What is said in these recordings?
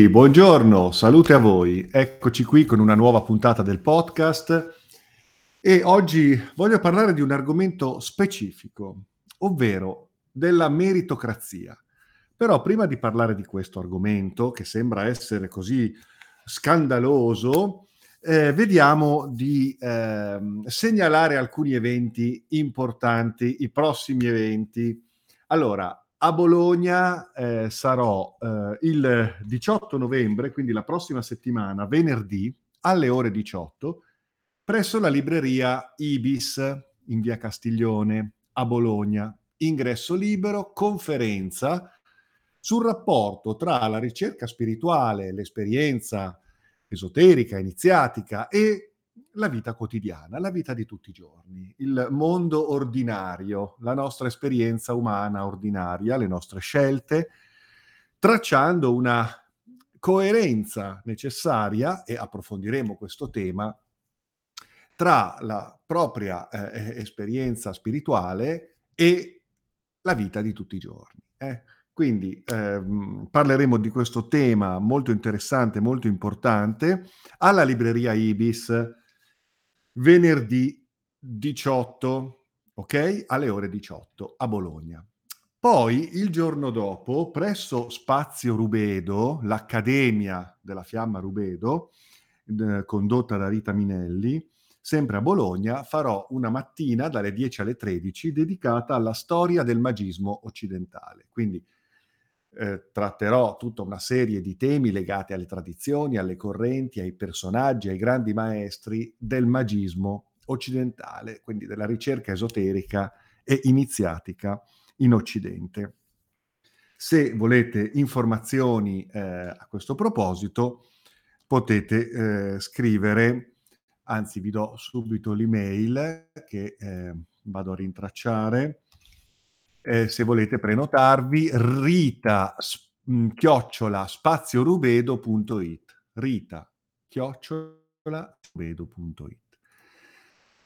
Buongiorno, salute a voi. Eccoci qui con una nuova puntata del podcast e oggi voglio parlare di un argomento specifico, ovvero della meritocrazia. Però prima di parlare di questo argomento, che sembra essere così scandaloso, eh, vediamo di eh, segnalare alcuni eventi importanti, i prossimi eventi. Allora, a Bologna eh, sarò eh, il 18 novembre, quindi la prossima settimana, venerdì, alle ore 18, presso la libreria Ibis in via Castiglione a Bologna. Ingresso libero, conferenza sul rapporto tra la ricerca spirituale, l'esperienza esoterica, iniziatica e la vita quotidiana, la vita di tutti i giorni, il mondo ordinario, la nostra esperienza umana ordinaria, le nostre scelte, tracciando una coerenza necessaria, e approfondiremo questo tema, tra la propria eh, esperienza spirituale e la vita di tutti i giorni. Eh? Quindi ehm, parleremo di questo tema molto interessante, molto importante, alla libreria Ibis venerdì 18, ok? Alle ore 18 a Bologna. Poi il giorno dopo, presso Spazio Rubedo, l'Accademia della Fiamma Rubedo, condotta da Rita Minelli, sempre a Bologna, farò una mattina dalle 10 alle 13 dedicata alla storia del magismo occidentale. Quindi eh, tratterò tutta una serie di temi legati alle tradizioni, alle correnti, ai personaggi, ai grandi maestri del magismo occidentale, quindi della ricerca esoterica e iniziatica in Occidente. Se volete informazioni eh, a questo proposito, potete eh, scrivere, anzi vi do subito l'email che eh, vado a rintracciare, eh, se volete prenotarvi, rita mm, chiocciola spaziorubedo.it rita chiocciola rubedo.it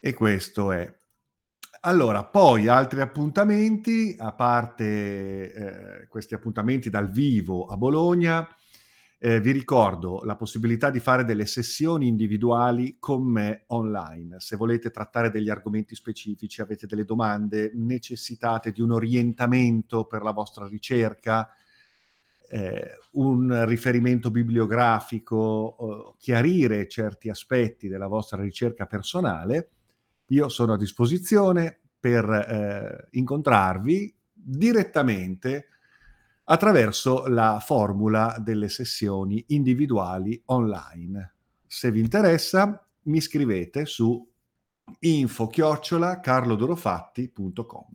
e questo è. Allora, poi altri appuntamenti, a parte eh, questi appuntamenti dal vivo a Bologna, eh, vi ricordo la possibilità di fare delle sessioni individuali con me online. Se volete trattare degli argomenti specifici, avete delle domande, necessitate di un orientamento per la vostra ricerca, eh, un riferimento bibliografico, chiarire certi aspetti della vostra ricerca personale, io sono a disposizione per eh, incontrarvi direttamente attraverso la formula delle sessioni individuali online. Se vi interessa, mi scrivete su info-carlodorofatti.com.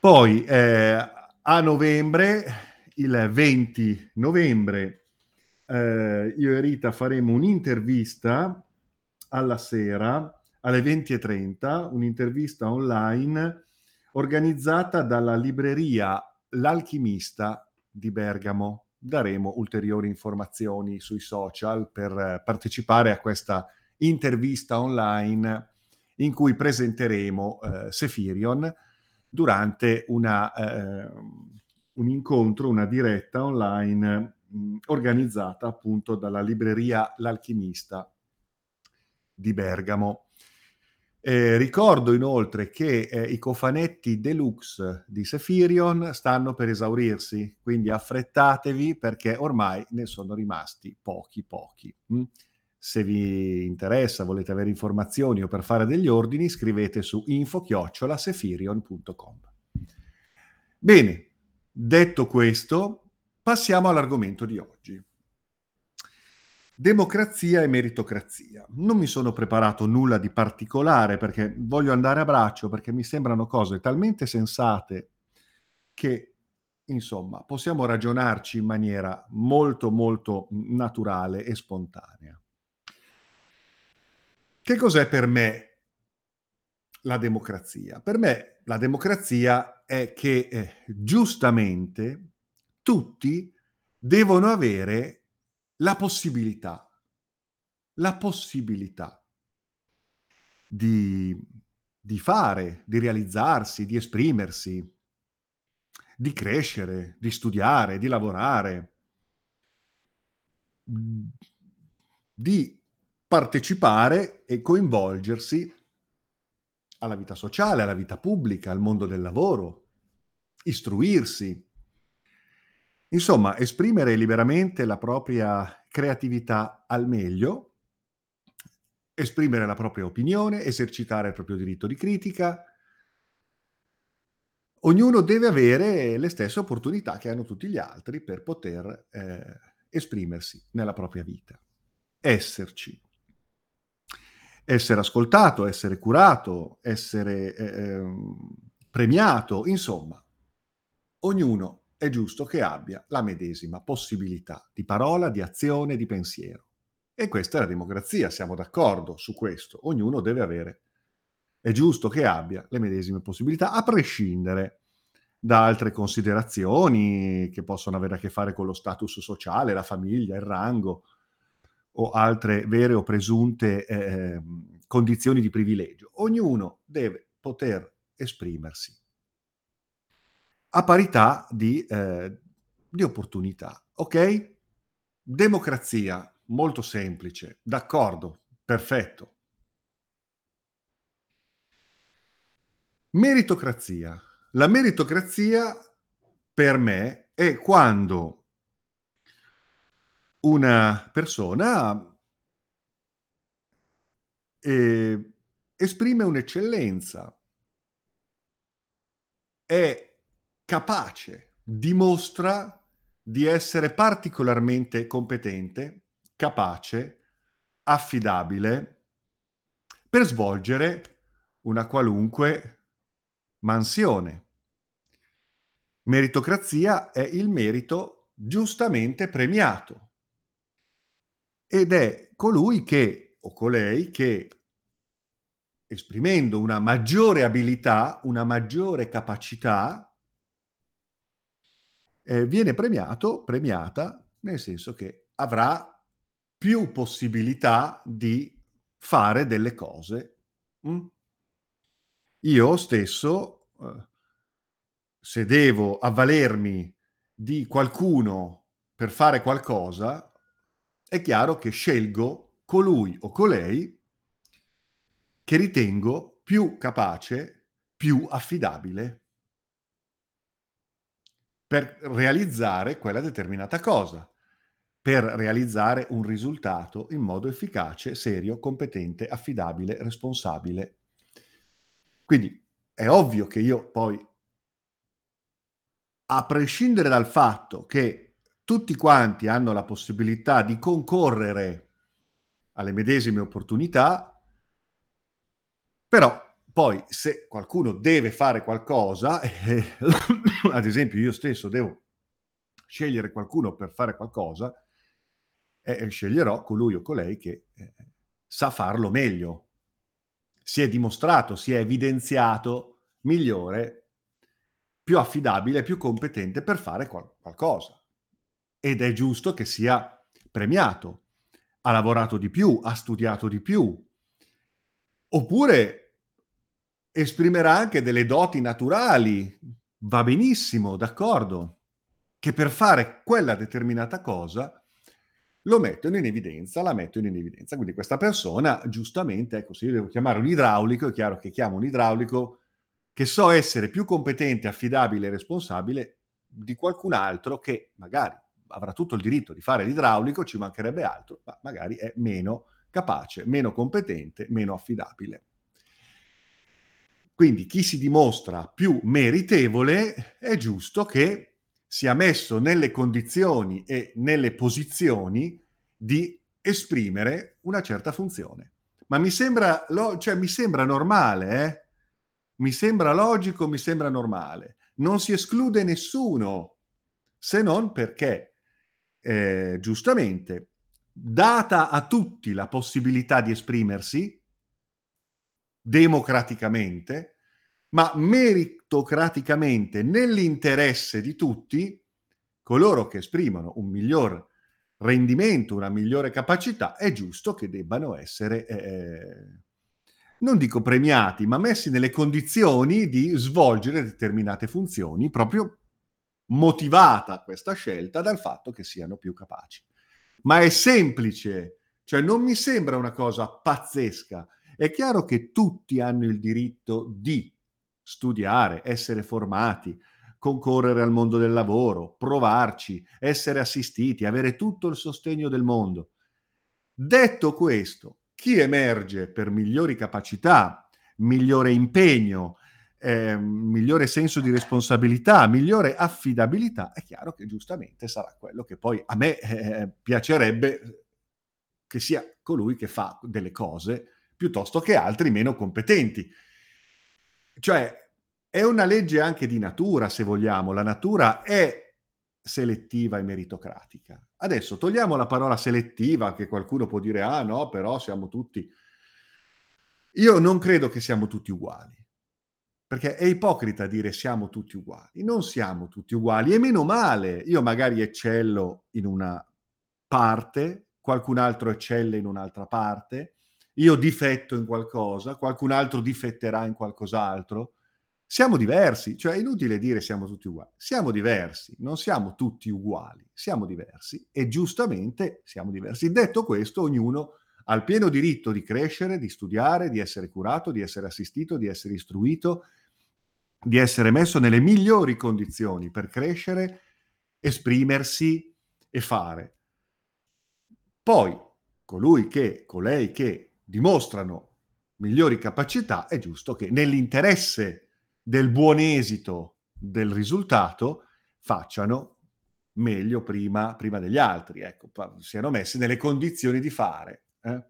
Poi eh, a novembre, il 20 novembre, eh, io e Rita faremo un'intervista alla sera alle 20.30, un'intervista online organizzata dalla libreria l'alchimista di Bergamo. Daremo ulteriori informazioni sui social per partecipare a questa intervista online in cui presenteremo eh, Sefirion durante una, eh, un incontro, una diretta online mh, organizzata appunto dalla libreria L'Alchimista di Bergamo. Eh, ricordo inoltre che eh, i cofanetti deluxe di Sefirion stanno per esaurirsi, quindi affrettatevi perché ormai ne sono rimasti pochi pochi. Mm? Se vi interessa, volete avere informazioni o per fare degli ordini, scrivete su info-sefirion.com. Bene, detto questo, passiamo all'argomento di oggi. Democrazia e meritocrazia. Non mi sono preparato nulla di particolare perché voglio andare a braccio, perché mi sembrano cose talmente sensate che, insomma, possiamo ragionarci in maniera molto, molto naturale e spontanea. Che cos'è per me la democrazia? Per me la democrazia è che eh, giustamente tutti devono avere la possibilità, la possibilità di, di fare, di realizzarsi, di esprimersi, di crescere, di studiare, di lavorare, di partecipare e coinvolgersi alla vita sociale, alla vita pubblica, al mondo del lavoro, istruirsi. Insomma, esprimere liberamente la propria creatività al meglio, esprimere la propria opinione, esercitare il proprio diritto di critica. Ognuno deve avere le stesse opportunità che hanno tutti gli altri per poter eh, esprimersi nella propria vita. Esserci essere ascoltato, essere curato, essere eh, ehm, premiato, insomma, ognuno è giusto che abbia la medesima possibilità di parola, di azione, di pensiero. E questa è la democrazia, siamo d'accordo su questo. Ognuno deve avere, è giusto che abbia le medesime possibilità, a prescindere da altre considerazioni che possono avere a che fare con lo status sociale, la famiglia, il rango, o altre vere o presunte eh, condizioni di privilegio. Ognuno deve poter esprimersi a parità di, eh, di opportunità. Ok? Democrazia, molto semplice, d'accordo, perfetto. Meritocrazia. La meritocrazia per me è quando una persona eh, esprime un'eccellenza, è capace, dimostra di essere particolarmente competente, capace, affidabile per svolgere una qualunque mansione. Meritocrazia è il merito giustamente premiato ed è colui che, o colei, che esprimendo una maggiore abilità, una maggiore capacità, eh, viene premiato, premiata, nel senso che avrà più possibilità di fare delle cose. Mm? Io stesso, eh, se devo avvalermi di qualcuno per fare qualcosa, è chiaro che scelgo colui o colei che ritengo più capace, più affidabile per realizzare quella determinata cosa, per realizzare un risultato in modo efficace, serio, competente, affidabile, responsabile. Quindi è ovvio che io poi, a prescindere dal fatto che tutti quanti hanno la possibilità di concorrere alle medesime opportunità, però poi se qualcuno deve fare qualcosa, eh, ad esempio io stesso devo scegliere qualcuno per fare qualcosa, eh, sceglierò colui o colei che eh, sa farlo meglio. Si è dimostrato, si è evidenziato migliore, più affidabile, più competente per fare qual- qualcosa ed è giusto che sia premiato. Ha lavorato di più, ha studiato di più. Oppure esprimerà anche delle doti naturali, va benissimo, d'accordo, che per fare quella determinata cosa lo mettono in evidenza, la mettono in evidenza. Quindi questa persona, giustamente, ecco, se io devo chiamare un idraulico, è chiaro che chiamo un idraulico che so essere più competente, affidabile e responsabile di qualcun altro che magari avrà tutto il diritto di fare l'idraulico, ci mancherebbe altro, ma magari è meno capace, meno competente, meno affidabile. Quindi chi si dimostra più meritevole è giusto che sia messo nelle condizioni e nelle posizioni di esprimere una certa funzione. Ma mi sembra, lo, cioè, mi sembra normale, eh? mi sembra logico, mi sembra normale. Non si esclude nessuno, se non perché eh, giustamente, data a tutti la possibilità di esprimersi democraticamente, ma meritocraticamente nell'interesse di tutti, coloro che esprimono un miglior rendimento, una migliore capacità, è giusto che debbano essere, eh, non dico premiati, ma messi nelle condizioni di svolgere determinate funzioni proprio motivata questa scelta dal fatto che siano più capaci. ma è semplice, cioè non mi sembra una cosa pazzesca. È chiaro che tutti hanno il diritto di studiare, essere formati, concorrere al mondo del lavoro, provarci, essere assistiti, avere tutto il sostegno del mondo. Detto questo, chi emerge per migliori capacità, migliore impegno, eh, migliore senso di responsabilità, migliore affidabilità, è chiaro che giustamente sarà quello che poi a me eh, piacerebbe che sia colui che fa delle cose piuttosto che altri meno competenti. Cioè, è una legge anche di natura, se vogliamo. La natura è selettiva e meritocratica. Adesso togliamo la parola selettiva, che qualcuno può dire, ah no, però siamo tutti... Io non credo che siamo tutti uguali, perché è ipocrita dire siamo tutti uguali. Non siamo tutti uguali, e meno male. Io magari eccello in una parte, qualcun altro eccelle in un'altra parte, io difetto in qualcosa, qualcun altro difetterà in qualcos'altro siamo diversi, cioè è inutile dire siamo tutti uguali, siamo diversi, non siamo tutti uguali, siamo diversi e giustamente siamo diversi. Detto questo, ognuno ha il pieno diritto di crescere, di studiare, di essere curato, di essere assistito, di essere istruito, di essere messo nelle migliori condizioni per crescere, esprimersi e fare. Poi colui che, colei che dimostrano migliori capacità, è giusto che nell'interesse del buon esito del risultato facciano meglio prima, prima degli altri, ecco, siano messi nelle condizioni di fare. Eh.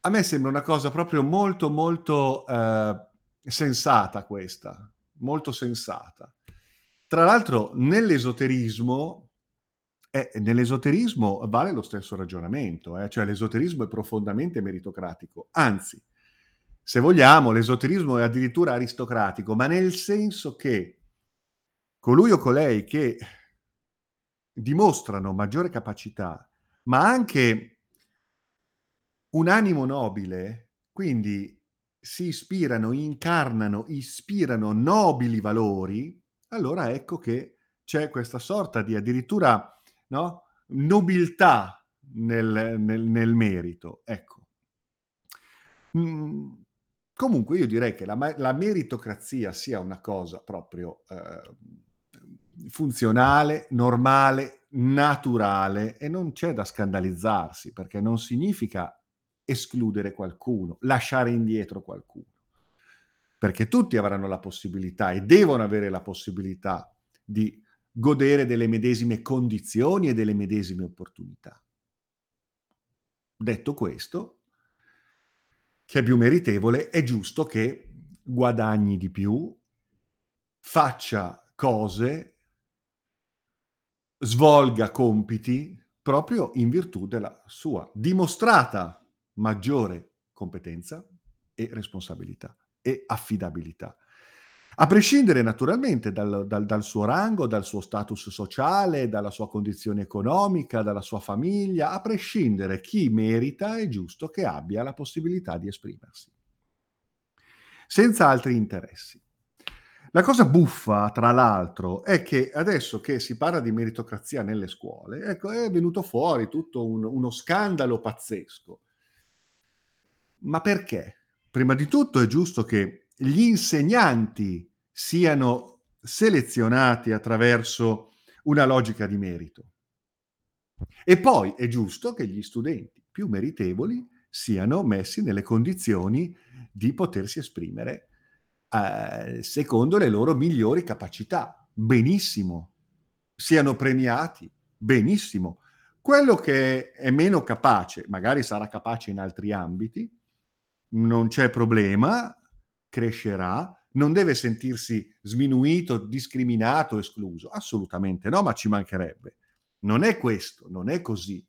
A me sembra una cosa proprio molto, molto eh, sensata questa, molto sensata. Tra l'altro, nell'esoterismo, eh, nell'esoterismo vale lo stesso ragionamento, eh? cioè l'esoterismo è profondamente meritocratico, anzi, se vogliamo, l'esoterismo è addirittura aristocratico, ma nel senso che colui o colei che dimostrano maggiore capacità, ma anche un animo nobile, quindi si ispirano, incarnano, ispirano nobili valori, allora ecco che c'è questa sorta di addirittura no, nobiltà nel, nel, nel merito. Ecco. Mm, Comunque io direi che la, la meritocrazia sia una cosa proprio eh, funzionale, normale, naturale e non c'è da scandalizzarsi perché non significa escludere qualcuno, lasciare indietro qualcuno, perché tutti avranno la possibilità e devono avere la possibilità di godere delle medesime condizioni e delle medesime opportunità. Detto questo, che è più meritevole, è giusto che guadagni di più, faccia cose, svolga compiti proprio in virtù della sua dimostrata maggiore competenza e responsabilità e affidabilità. A prescindere naturalmente dal, dal, dal, suo rango, dal suo status sociale, dalla sua condizione economica, dalla sua famiglia, a prescindere chi merita è giusto che abbia la possibilità di esprimersi, senza altri interessi. La cosa buffa, tra l'altro, è che adesso che si parla di meritocrazia nelle scuole, ecco, è venuto fuori tutto un, uno scandalo pazzesco. Ma perché? Prima di tutto è giusto che gli insegnanti siano selezionati attraverso una logica di merito. E poi è giusto che gli studenti più meritevoli siano messi nelle condizioni di potersi esprimere eh, secondo le loro migliori capacità. Benissimo. Siano premiati. Benissimo. Quello che è meno capace, magari sarà capace in altri ambiti, non c'è problema, crescerà, non deve sentirsi sminuito, discriminato, escluso. Assolutamente no, ma ci mancherebbe. Non è questo, non è così.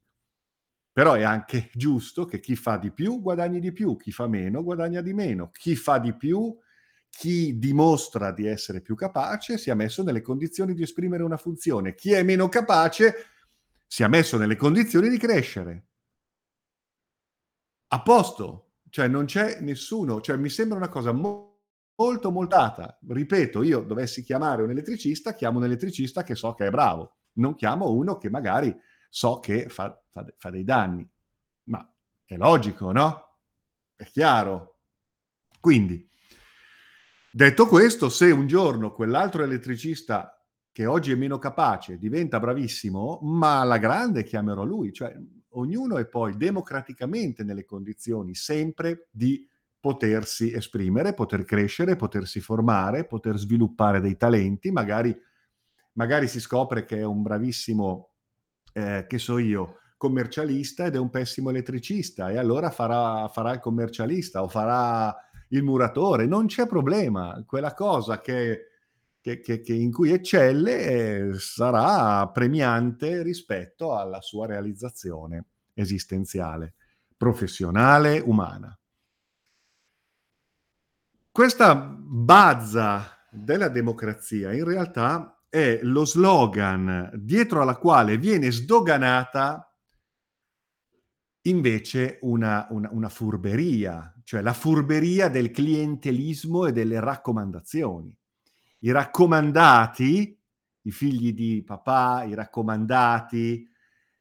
Però è anche giusto che chi fa di più guadagni di più, chi fa meno guadagna di meno, chi fa di più, chi dimostra di essere più capace sia messo nelle condizioni di esprimere una funzione, chi è meno capace sia messo nelle condizioni di crescere. A posto, cioè non c'è nessuno, cioè mi sembra una cosa mo- molto moltata. Ripeto, io dovessi chiamare un elettricista, chiamo un elettricista che so che è bravo, non chiamo uno che magari so che fa, fa, fa dei danni, ma è logico, no? È chiaro. Quindi, detto questo, se un giorno quell'altro elettricista che oggi è meno capace diventa bravissimo, ma alla grande chiamerò lui, cioè ognuno è poi democraticamente nelle condizioni sempre di potersi esprimere, poter crescere, potersi formare, poter sviluppare dei talenti, magari, magari si scopre che è un bravissimo, eh, che so io, commercialista ed è un pessimo elettricista e allora farà, farà il commercialista o farà il muratore, non c'è problema, quella cosa che, che, che, che in cui eccelle eh, sarà premiante rispetto alla sua realizzazione esistenziale, professionale, umana. Questa bazza della democrazia in realtà è lo slogan dietro alla quale viene sdoganata invece una, una, una, furberia, cioè la furberia del clientelismo e delle raccomandazioni. I raccomandati, i figli di papà, i raccomandati,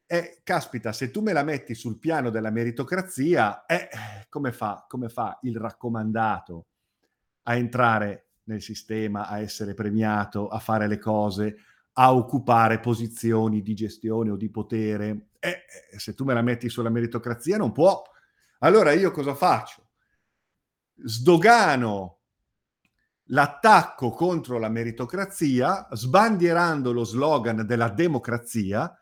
eh, caspita, se tu me la metti sul piano della meritocrazia, eh, come, fa, come fa il raccomandato a entrare nel sistema, a essere premiato, a fare le cose, a occupare posizioni di gestione o di potere. Eh, se tu me la metti sulla meritocrazia non può. Allora io cosa faccio? Sdogano l'attacco contro la meritocrazia, sbandierando lo slogan della democrazia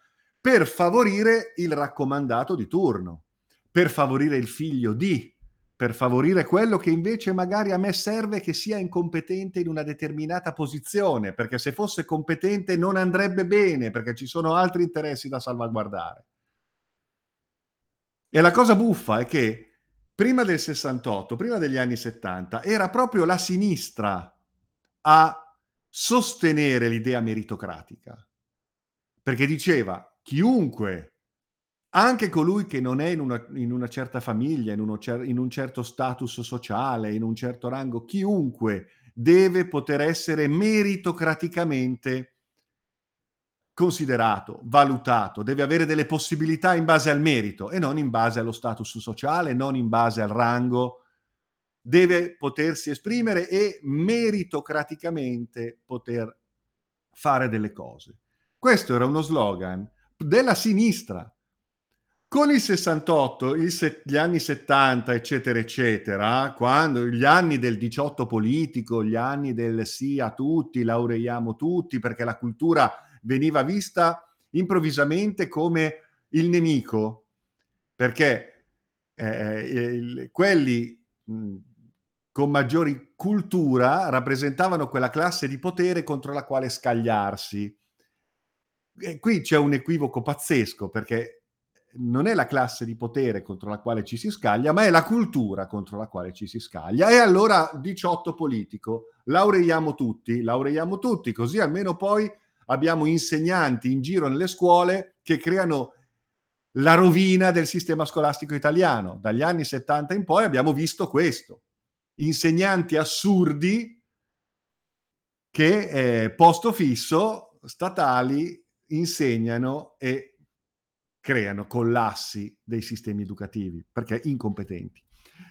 per favorire il raccomandato di turno, per favorire il figlio di, per favorire quello che invece magari a me serve che sia incompetente in una determinata posizione, perché se fosse competente non andrebbe bene, perché ci sono altri interessi da salvaguardare. E la cosa buffa è che prima del 68, prima degli anni 70, era proprio la sinistra a sostenere l'idea meritocratica, perché diceva chiunque anche colui che non è in una, in una certa famiglia, in, uno, in un certo status sociale, in un certo rango, chiunque deve poter essere meritocraticamente considerato, valutato, deve avere delle possibilità in base al merito e non in base allo status sociale, non in base al rango, deve potersi esprimere e meritocraticamente poter fare delle cose. Questo era uno slogan della sinistra, con il 68, il se- gli anni 70, eccetera, eccetera, quando gli anni del 18 politico, gli anni del sì a tutti, laureiamo tutti, perché la cultura veniva vista improvvisamente come il nemico, perché eh, il, quelli mh, con maggiori cultura rappresentavano quella classe di potere contro la quale scagliarsi. E qui c'è un equivoco pazzesco, perché non è la classe di potere contro la quale ci si scaglia, ma è la cultura contro la quale ci si scaglia. E allora 18 politico, laureiamo tutti, laureiamo tutti, così almeno poi abbiamo insegnanti in giro nelle scuole che creano la rovina del sistema scolastico italiano. Dagli anni 70 in poi abbiamo visto questo. Insegnanti assurdi che eh, posto fisso statali insegnano e creano collassi dei sistemi educativi perché incompetenti.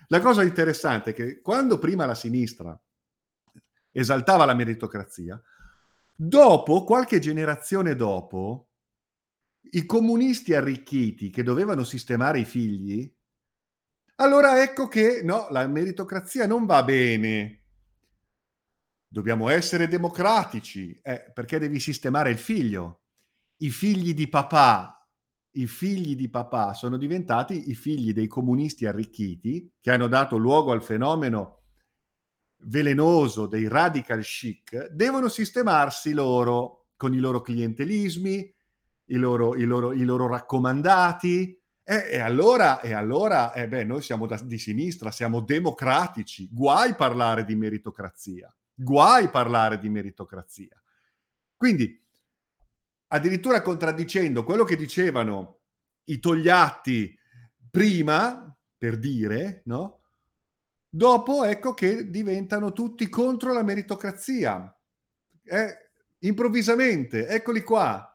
La cosa interessante è che quando prima la sinistra esaltava la meritocrazia, dopo, qualche generazione dopo, i comunisti arricchiti che dovevano sistemare i figli, allora ecco che no, la meritocrazia non va bene. Dobbiamo essere democratici, eh, perché devi sistemare il figlio. I figli di papà i figli di papà sono diventati i figli dei comunisti arricchiti che hanno dato luogo al fenomeno velenoso dei radical chic, devono sistemarsi loro con i loro clientelismi, i loro, i loro, i loro raccomandati. E, e, allora, e allora eh beh, noi siamo da, di sinistra, siamo democratici, guai parlare di meritocrazia, guai parlare di meritocrazia. Quindi addirittura contraddicendo quello che dicevano i Togliatti prima, per dire, no? Dopo ecco che diventano tutti contro la meritocrazia. Eh, improvvisamente, eccoli qua.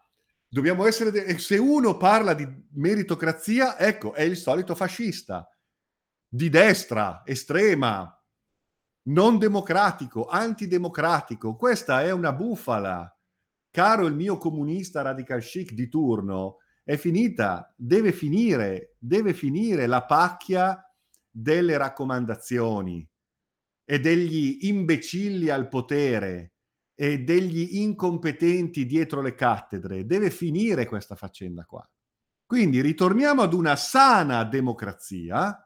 Dobbiamo essere de- se uno parla di meritocrazia, ecco, è il solito fascista di destra, estrema, non democratico, antidemocratico. Questa è una bufala. Caro il mio comunista radical chic di turno, è finita, deve finire, deve finire la pacchia delle raccomandazioni e degli imbecilli al potere e degli incompetenti dietro le cattedre. Deve finire questa faccenda qua. Quindi ritorniamo ad una sana democrazia,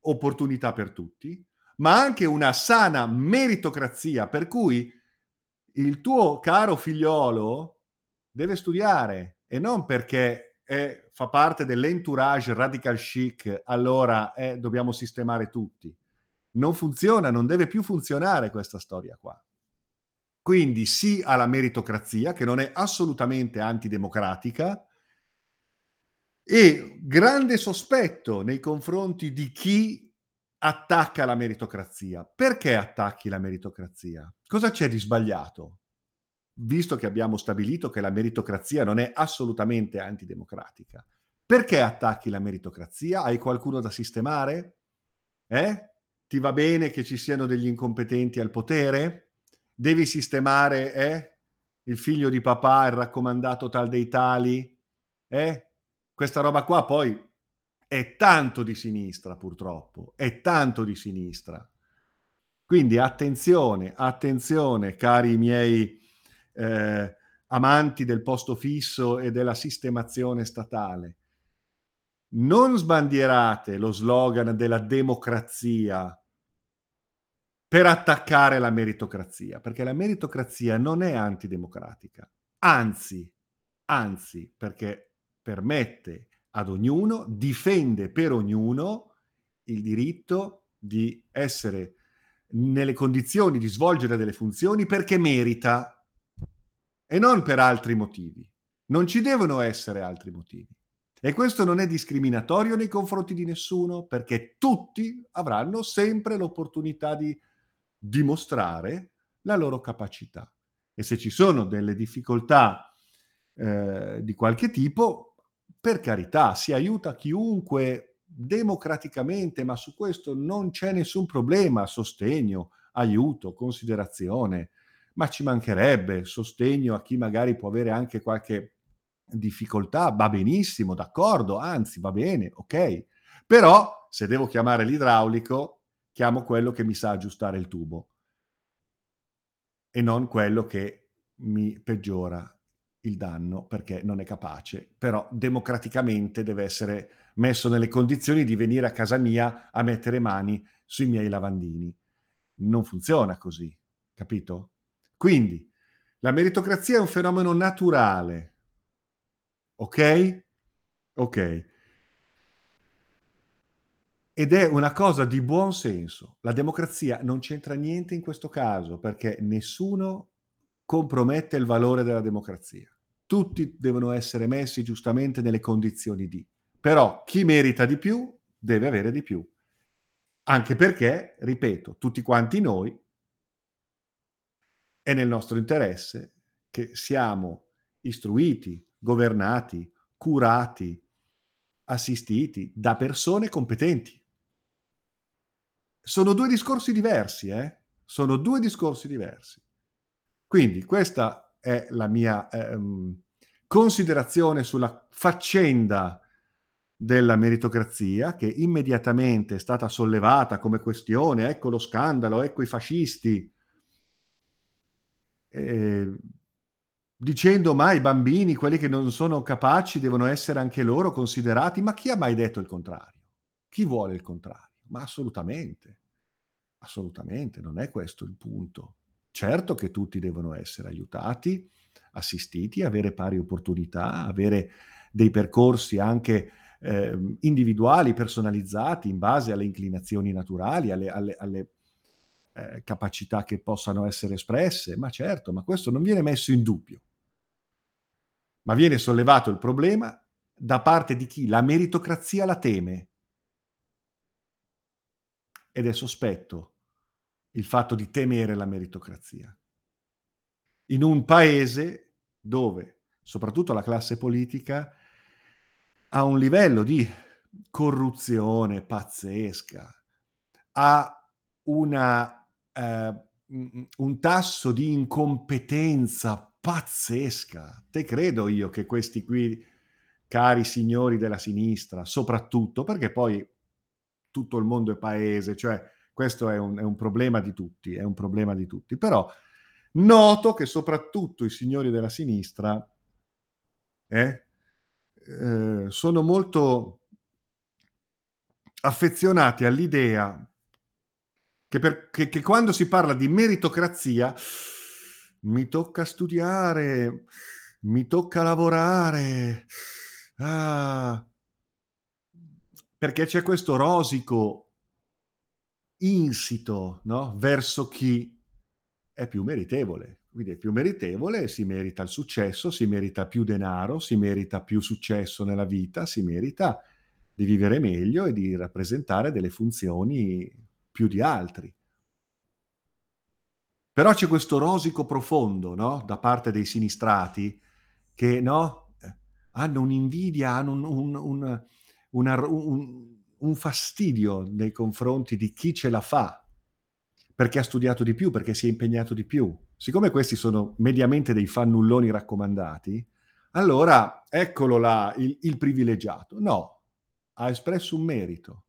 opportunità per tutti, ma anche una sana meritocrazia, per cui il tuo caro figliolo deve studiare e non perché è, fa parte dell'entourage radical chic, allora eh, dobbiamo sistemare tutti. Non funziona, non deve più funzionare questa storia qua. Quindi sì alla meritocrazia, che non è assolutamente antidemocratica, e grande sospetto nei confronti di chi attacca la meritocrazia. Perché attacchi la meritocrazia? Cosa c'è di sbagliato? Visto che abbiamo stabilito che la meritocrazia non è assolutamente antidemocratica, perché attacchi la meritocrazia? Hai qualcuno da sistemare? Eh? Ti va bene che ci siano degli incompetenti al potere? devi sistemare eh? il figlio di papà, il raccomandato tal dei tali, eh? questa roba qua poi è tanto di sinistra purtroppo, è tanto di sinistra. Quindi attenzione, attenzione cari miei eh, amanti del posto fisso e della sistemazione statale. Non sbandierate lo slogan della democrazia per attaccare la meritocrazia, perché la meritocrazia non è antidemocratica, anzi, anzi, perché permette ad ognuno, difende per ognuno il diritto di essere nelle condizioni di svolgere delle funzioni perché merita e non per altri motivi. Non ci devono essere altri motivi. E questo non è discriminatorio nei confronti di nessuno perché tutti avranno sempre l'opportunità di dimostrare la loro capacità. E se ci sono delle difficoltà eh, di qualche tipo, per carità, si aiuta chiunque democraticamente, ma su questo non c'è nessun problema, sostegno, aiuto, considerazione, ma ci mancherebbe sostegno a chi magari può avere anche qualche difficoltà, va benissimo, d'accordo, anzi va bene, ok. Però se devo chiamare l'idraulico, chiamo quello che mi sa aggiustare il tubo e non quello che mi peggiora il danno perché non è capace, però democraticamente deve essere messo nelle condizioni di venire a casa mia a mettere mani sui miei lavandini. Non funziona così, capito? Quindi la meritocrazia è un fenomeno naturale, ok? Ok ed è una cosa di buon senso. La democrazia non c'entra niente in questo caso perché nessuno compromette il valore della democrazia. Tutti devono essere messi giustamente nelle condizioni di. Però chi merita di più deve avere di più. Anche perché, ripeto, tutti quanti noi è nel nostro interesse che siamo istruiti, governati, curati, assistiti da persone competenti sono due discorsi diversi, eh? Sono due discorsi diversi. Quindi questa è la mia ehm, considerazione sulla faccenda della meritocrazia che immediatamente è stata sollevata come questione, ecco lo scandalo, ecco i fascisti, eh, dicendo ma i bambini, quelli che non sono capaci, devono essere anche loro considerati, ma chi ha mai detto il contrario? Chi vuole il contrario? Ma assolutamente, assolutamente, non è questo il punto. Certo che tutti devono essere aiutati, assistiti, avere pari opportunità, avere dei percorsi anche eh, individuali, personalizzati in base alle inclinazioni naturali, alle, alle, alle eh, capacità che possano essere espresse, ma certo, ma questo non viene messo in dubbio. Ma viene sollevato il problema da parte di chi la meritocrazia la teme, ed è sospetto il fatto di temere la meritocrazia. In un paese dove soprattutto la classe politica, ha un livello di corruzione pazzesca, ha una, eh, un tasso di incompetenza pazzesca. Te credo io che questi qui, cari signori della sinistra, soprattutto, perché poi tutto il mondo è paese, cioè questo è un, è un problema di tutti, è un problema di tutti. Però noto che soprattutto i signori della sinistra eh, eh, sono molto affezionati all'idea che, per, che, che quando si parla di meritocrazia mi tocca studiare, mi tocca lavorare, ah, perché c'è questo rosico insito no? verso chi è più meritevole. Quindi è più meritevole, si merita il successo, si merita più denaro, si merita più successo nella vita, si merita di vivere meglio e di rappresentare delle funzioni più di altri. Però c'è questo rosico profondo, no? Da parte dei sinistrati che, no? Hanno un'invidia, hanno un, un, un, una, un fastidio nei confronti di chi ce la fa, perché ha studiato di più, perché si è impegnato di più. Siccome questi sono mediamente dei fannulloni raccomandati, allora eccolo là, il, il privilegiato. No, ha espresso un merito.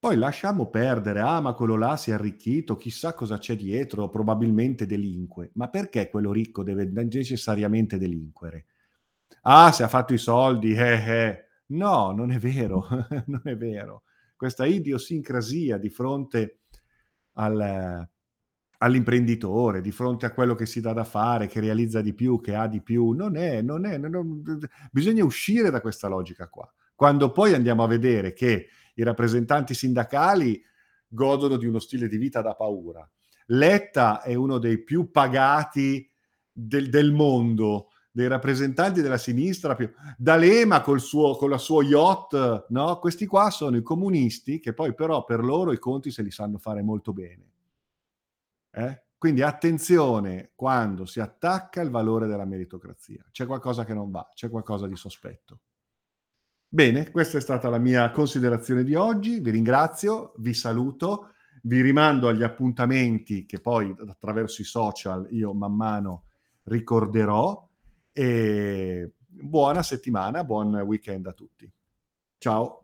Poi lasciamo perdere, ah ma quello là si è arricchito, chissà cosa c'è dietro, probabilmente delinque. Ma perché quello ricco deve necessariamente delinquere? Ah, se ha fatto i soldi, eh eh. No, non è vero, non è vero. Questa idiosincrasia di fronte al, all'imprenditore, di fronte a quello che si dà da fare, che realizza di più, che ha di più. Non è, non è, non, bisogna uscire da questa logica qua. Quando poi andiamo a vedere che i rappresentanti sindacali godono di uno stile di vita da paura. Letta è uno dei più pagati del, del mondo, dei rappresentanti della sinistra, più, D'Alema col suo, con la sua yacht, no? questi qua sono i comunisti che poi però per loro i conti se li sanno fare molto bene. Eh? Quindi attenzione quando si attacca il valore della meritocrazia. C'è qualcosa che non va, c'è qualcosa di sospetto. Bene, questa è stata la mia considerazione di oggi. Vi ringrazio, vi saluto, vi rimando agli appuntamenti che poi attraverso i social io man mano ricorderò e buona settimana, buon weekend a tutti. Ciao.